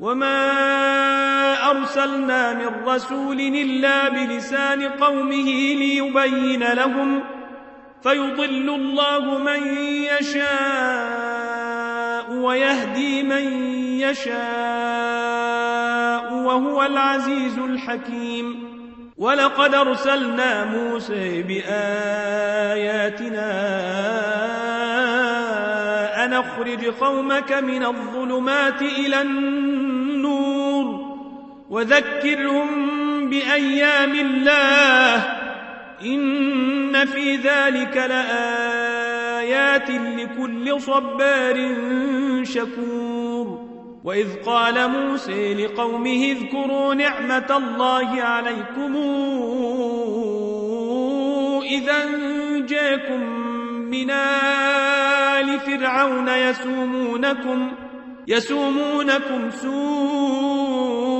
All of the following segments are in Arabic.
وما أرسلنا من رسول إلا بلسان قومه ليبين لهم فيضل الله من يشاء ويهدي من يشاء وهو العزيز الحكيم ولقد أرسلنا موسى بآياتنا أن أخرج قومك من الظلمات إلى النور وذكرهم بأيام الله إن في ذلك لآيات لكل صبار شكور وإذ قال موسى لقومه اذكروا نعمة الله عليكم إذا جاكم من آل فرعون يسومونكم يسومونكم سوء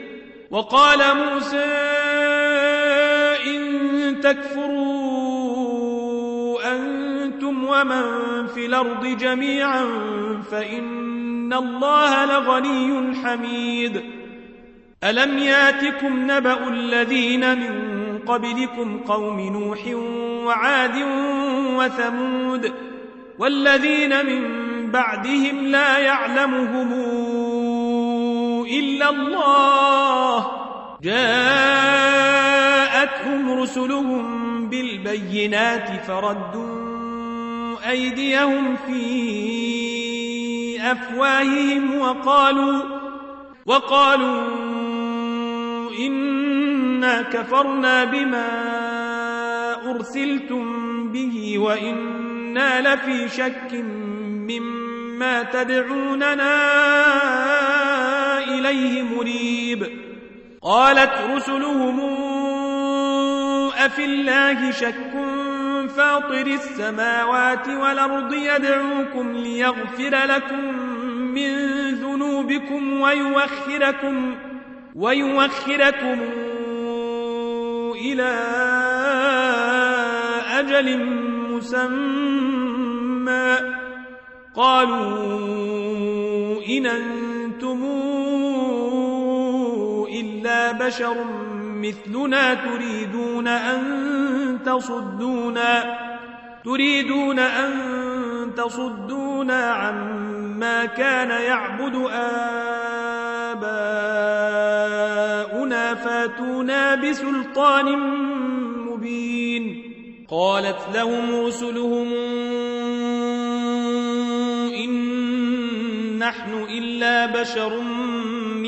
وقال موسى إن تكفروا أنتم ومن في الأرض جميعا فإن الله لغني حميد. ألم ياتكم نبأ الذين من قبلكم قوم نوح وعاد وثمود والذين من بعدهم لا يعلمهم إلا الله. جاءتهم رسلهم بالبينات فردوا أيديهم في أفواههم وقالوا وقالوا إنا كفرنا بما أرسلتم به وإنا لفي شك مما تدعوننا. إليه مريب. قالت رسلهم أفي الله شك فاطر السماوات والأرض يدعوكم ليغفر لكم من ذنوبكم ويوخركم ويوخركم إلى أجل مسمى. قالوا إن أنتم إلا بشر مثلنا تريدون أن تصدونا تريدون أن تصدونا عما كان يعبد آباؤنا فاتونا بسلطان مبين. قالت لهم رسلهم إن نحن إلا بشر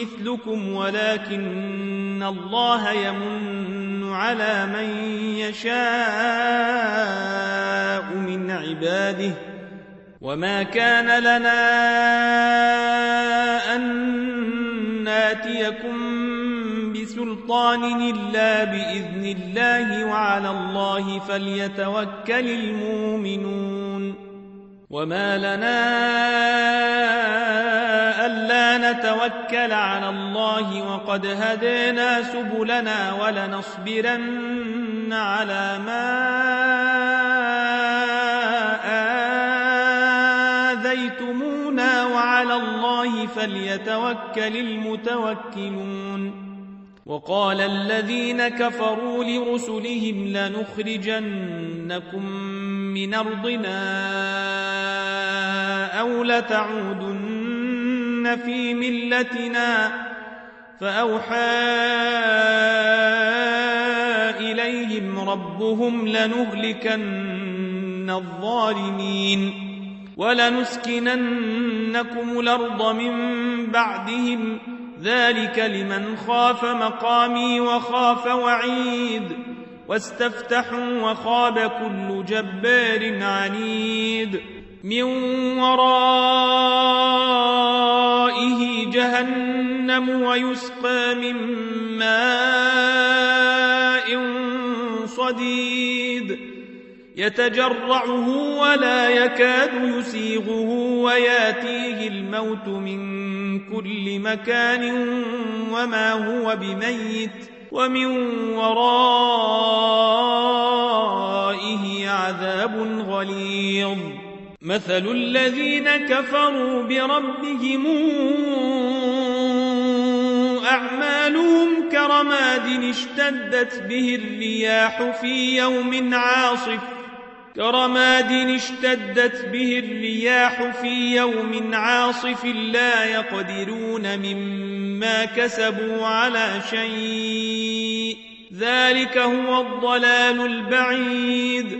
مثلكم ولكن الله يمن على من يشاء من عباده وما كان لنا أن ناتيكم بسلطان إلا بإذن الله وعلى الله فليتوكل المؤمنون وما لنا ألا نتوكل على الله وقد هدينا سبلنا ولنصبرن على ما آذيتمونا وعلى الله فليتوكل المتوكلون وقال الذين كفروا لرسلهم لنخرجنكم من أرضنا أو لتعودن في ملتنا فأوحى إليهم ربهم لنهلكن الظالمين ولنسكننكم الأرض من بعدهم ذلك لمن خاف مقامي وخاف وعيد واستفتحوا وخاب كل جبار عنيد من ورائه جهنم ويسقى من ماء صديد. يتجرعه ولا يكاد يسيغه وياتيه الموت من كل مكان وما هو بميت. ومن ورائه عذاب غليظ. مثل الذين كفروا بربهم أعمالهم كرماد اشتدت به الرياح في يوم عاصف. كرماد اشتدت به الرياح في يوم عاصف لا يقدرون مما كسبوا على شيء. ذلك هو الضلال البعيد.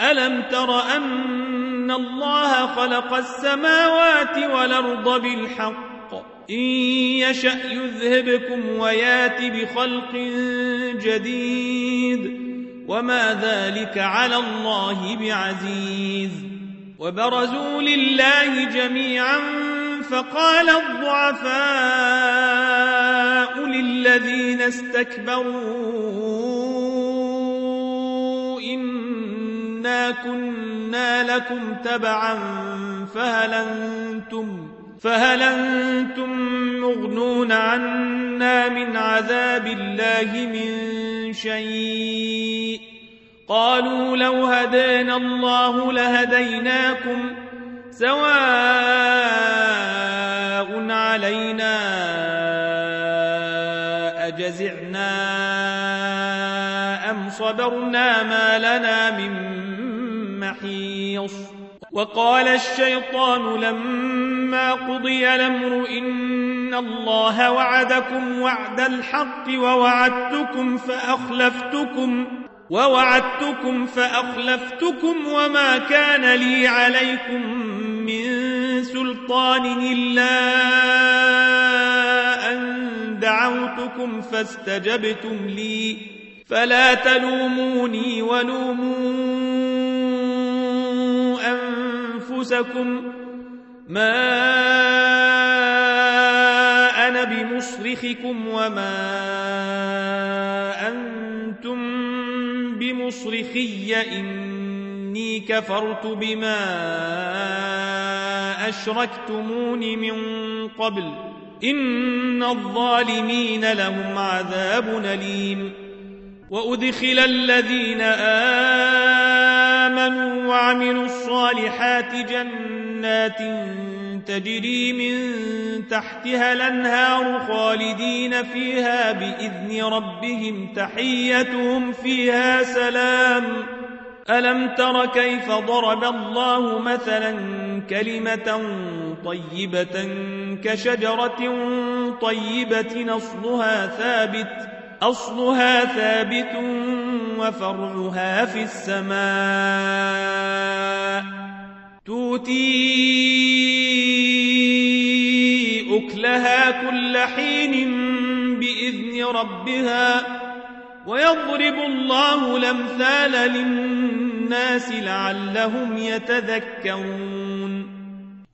ألم تر أن الله خلق السماوات والأرض بالحق؟ إن يشأ يذهبكم ويأت بخلق جديد. وما ذلك على الله بعزيز. وبرزوا لله جميعا فقال الضعفاء للذين استكبروا إنا كنا لكم تبعا فهل أنتم فهل أنتم مغنون عنا من عذاب الله من شيء؟ قالوا لو هدينا الله لهديناكم سواء علينا أجزعنا أم صبرنا ما لنا من محيص. وقال الشيطان لما قضي الأمر إن الله وعدكم وعد الحق ووعدتكم فأخلفتكم ووعدتكم فأخلفتكم وما كان لي عليكم سلطان إلا أن دعوتكم فاستجبتم لي. فلا تلوموني ولوموا أنفسكم. ما أنا بمصرخكم وما أنتم بمصرخي. إني كفرت بما أشركتمون من قبل إن الظالمين لهم عذاب أليم وأدخل الذين آمنوا وعملوا الصالحات جنات تجري من تحتها الأنهار خالدين فيها بإذن ربهم تحيتهم فيها سلام. ألم تر كيف ضرب الله مثلا كلمة طيبة كشجرة طيبة أصلها ثابت أصلها ثابت وفرعها في السماء. توتي أكلها كل حين بإذن ربها ويضرب الله الأمثال للناس لعلهم يتذكرون.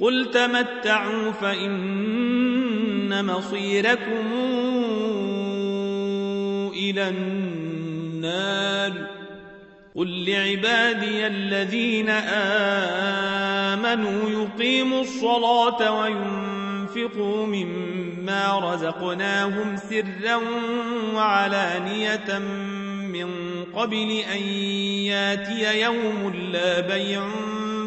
قل تمتعوا فإن مصيركم إلى النار قل لعبادي الذين آمنوا يقيموا الصلاة وينفقوا مما رزقناهم سرا وعلانية من قبل أن ياتي يوم لا بيع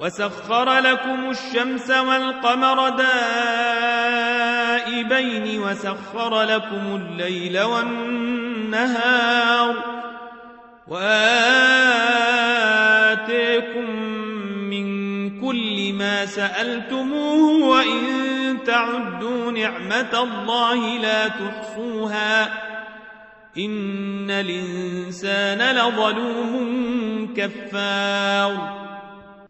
وسخر لكم الشمس والقمر دائبين وسخر لكم الليل والنهار وآتيكم من كل ما سألتموه وإن تعدوا نعمة الله لا تحصوها إن الإنسان لظلوم كفار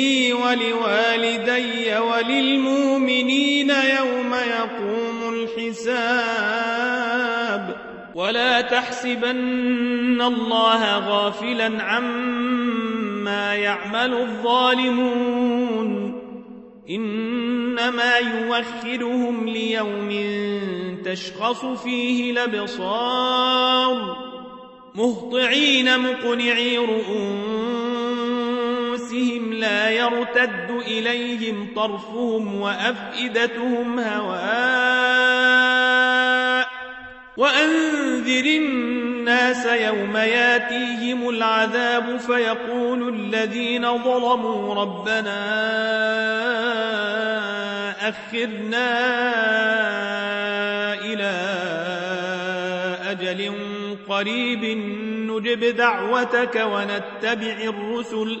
لي ولوالدي وللمؤمنين يوم يقوم الحساب. ولا تحسبن الله غافلا عما يعمل الظالمون. إنما يوخرهم ليوم تشخص فيه الأبصار. مهطعين مقنعي رؤون أنفسهم لا يرتد إليهم طرفهم وأفئدتهم هواء. وأنذر الناس يوم ياتيهم العذاب فيقول الذين ظلموا ربنا أخرنا إلى أجل قريب نجب دعوتك ونتبع الرسل.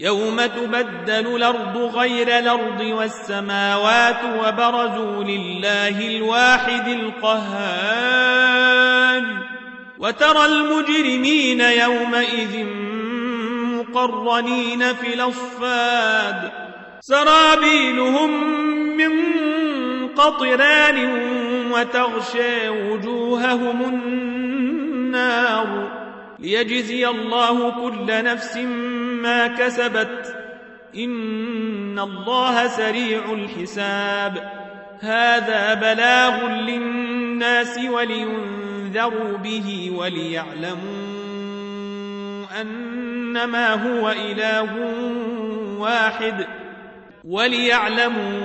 يوم تبدل الأرض غير الأرض والسماوات وبرزوا لله الواحد القهار وترى المجرمين يومئذ مقرنين في الأصفاد سرابيلهم من قطران وتغشى وجوههم النار ليجزي الله كل نفس ما كسبت إن الله سريع الحساب هذا بلاغ للناس ولينذروا به وليعلموا أنما هو إله واحد وليعلموا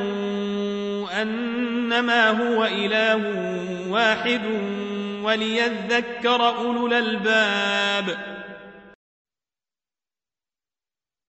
أنما هو إله واحد وليذكر أولو الألباب